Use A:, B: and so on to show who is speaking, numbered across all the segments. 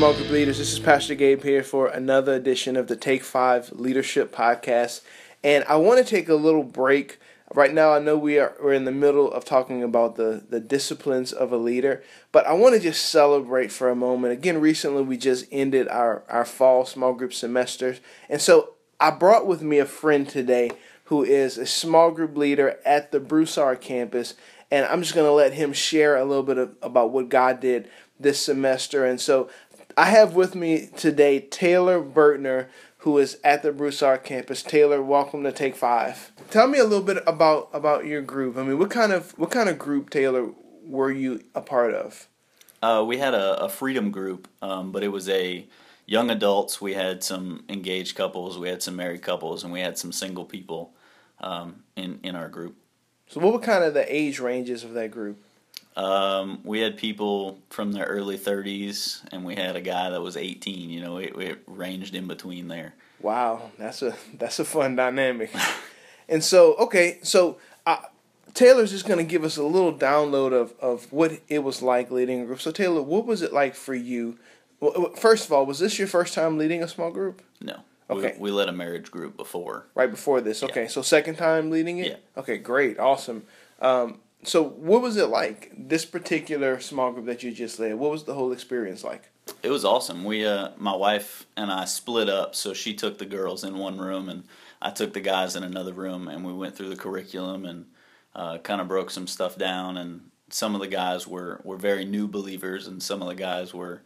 A: group leaders. This is Pastor Gabe here for another edition of the Take Five Leadership Podcast. And I want to take a little break. Right now, I know we are we're in the middle of talking about the, the disciplines of a leader, but I want to just celebrate for a moment. Again, recently we just ended our, our fall small group semesters. And so I brought with me a friend today who is a small group leader at the Broussard campus. And I'm just going to let him share a little bit of, about what God did this semester. And so I have with me today Taylor Bertner, who is at the Broussard campus. Taylor, welcome to Take Five. Tell me a little bit about about your group. I mean, what kind of what kind of group, Taylor, were you a part of?
B: Uh, we had a, a freedom group, um, but it was a young adults. We had some engaged couples, we had some married couples, and we had some single people um, in in our group.
A: So, what were kind of the age ranges of that group?
B: Um, we had people from their early 30s, and we had a guy that was 18. You know, it, it ranged in between there.
A: Wow, that's a that's a fun dynamic. and so, okay, so uh, Taylor's just going to give us a little download of of what it was like leading a group. So, Taylor, what was it like for you? Well, first of all, was this your first time leading a small group?
B: No. Okay. We, we led a marriage group before.
A: Right before this. Okay, yeah. so second time leading it.
B: Yeah.
A: Okay, great, awesome. Um, so, what was it like this particular small group that you just led? What was the whole experience like?
B: It was awesome. We, uh, my wife and I split up, so she took the girls in one room, and I took the guys in another room, and we went through the curriculum and uh, kind of broke some stuff down. And some of the guys were were very new believers, and some of the guys were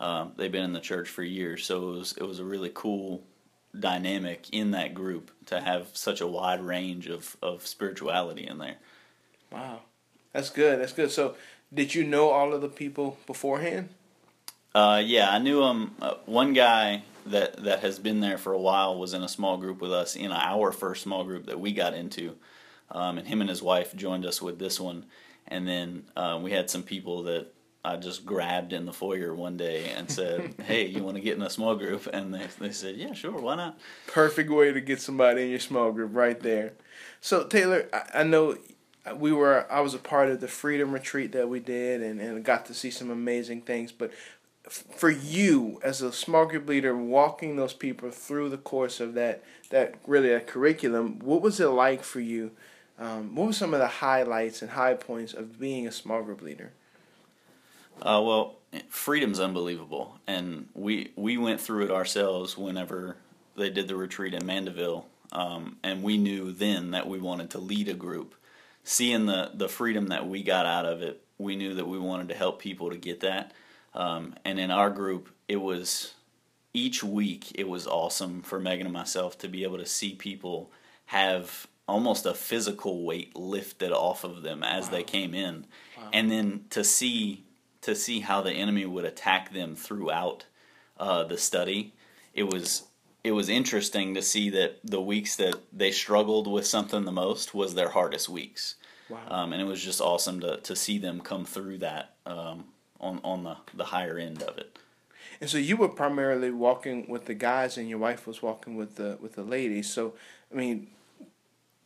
B: um, they've been in the church for years. So it was it was a really cool dynamic in that group to have such a wide range of of spirituality in there.
A: Wow, that's good. That's good. So, did you know all of the people beforehand?
B: Uh, yeah, I knew him. Uh, one guy that that has been there for a while was in a small group with us in our first small group that we got into, um, and him and his wife joined us with this one. And then uh, we had some people that I just grabbed in the foyer one day and said, "Hey, you want to get in a small group?" And they they said, "Yeah, sure, why not?"
A: Perfect way to get somebody in your small group right there. So Taylor, I, I know we were I was a part of the freedom retreat that we did and, and got to see some amazing things but f- for you as a small group leader walking those people through the course of that that really a curriculum what was it like for you? Um, what were some of the highlights and high points of being a small group leader?
B: Uh, well freedom's unbelievable and we we went through it ourselves whenever they did the retreat in Mandeville um, and we knew then that we wanted to lead a group seeing the the freedom that we got out of it, we knew that we wanted to help people to get that. Um, and in our group, it was each week it was awesome for Megan and myself to be able to see people have almost a physical weight lifted off of them as wow. they came in, wow. and then to see to see how the enemy would attack them throughout uh, the study. It was it was interesting to see that the weeks that they struggled with something the most was their hardest weeks. Wow. Um, and it was just awesome to, to see them come through that um, on, on the, the higher end of it.
A: And so you were primarily walking with the guys, and your wife was walking with the with the ladies. So, I mean,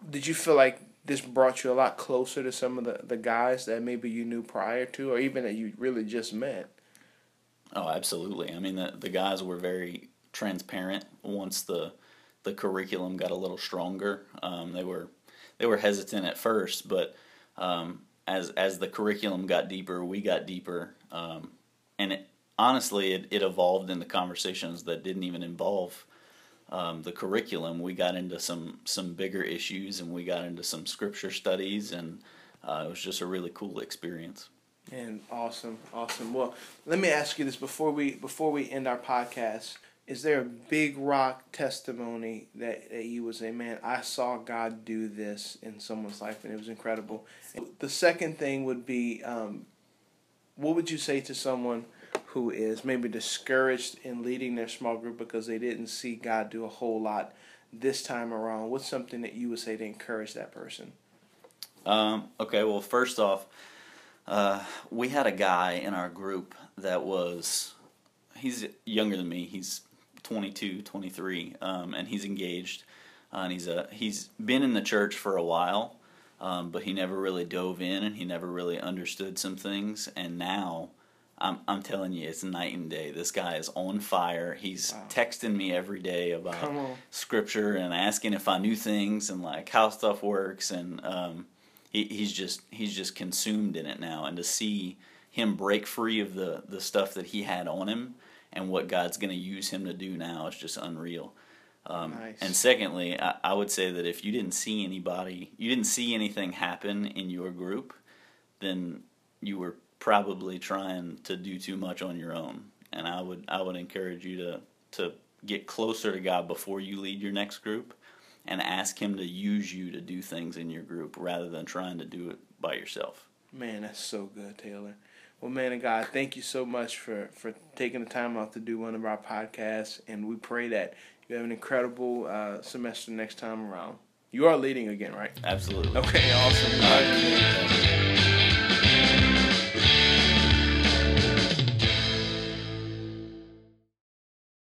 A: did you feel like this brought you a lot closer to some of the, the guys that maybe you knew prior to, or even that you really just met?
B: Oh, absolutely. I mean, the the guys were very transparent once the the curriculum got a little stronger. Um, they were they were hesitant at first, but um, as as the curriculum got deeper, we got deeper, um, and it, honestly, it, it evolved into conversations that didn't even involve um, the curriculum. We got into some some bigger issues, and we got into some scripture studies, and uh, it was just a really cool experience.
A: And awesome, awesome. Well, let me ask you this before we before we end our podcast is there a big rock testimony that, that you would say, man, I saw God do this in someone's life and it was incredible? The second thing would be, um, what would you say to someone who is maybe discouraged in leading their small group because they didn't see God do a whole lot this time around? What's something that you would say to encourage that person?
B: Um, okay, well, first off, uh, we had a guy in our group that was, he's younger than me. He's 22, 23, um, and he's engaged. Uh, and he's a he's been in the church for a while, um, but he never really dove in, and he never really understood some things. And now, I'm, I'm telling you, it's night and day. This guy is on fire. He's
A: Wow.
B: texting me every day about scripture and asking if I knew things and like how stuff works. And um, he, he's just he's just consumed in it now. And to see him break free of the the stuff that he had on him and what God's going to use him to do now is just unreal. Um,
A: Nice.
B: And secondly, I, I would say that if you didn't see anybody, you didn't see anything happen in your group, then you were probably trying to do too much on your own. And I would I would encourage you to to get closer to God before you lead your next group, and ask Him to use you to do things in your group rather than trying to do it by yourself.
A: Man, that's so good, Taylor. Well, man of God, thank you so much for, for taking the time out to do one of our podcasts, and we pray that you have an incredible uh, semester next time around. You are leading again, right?
B: Absolutely.
A: Okay, awesome.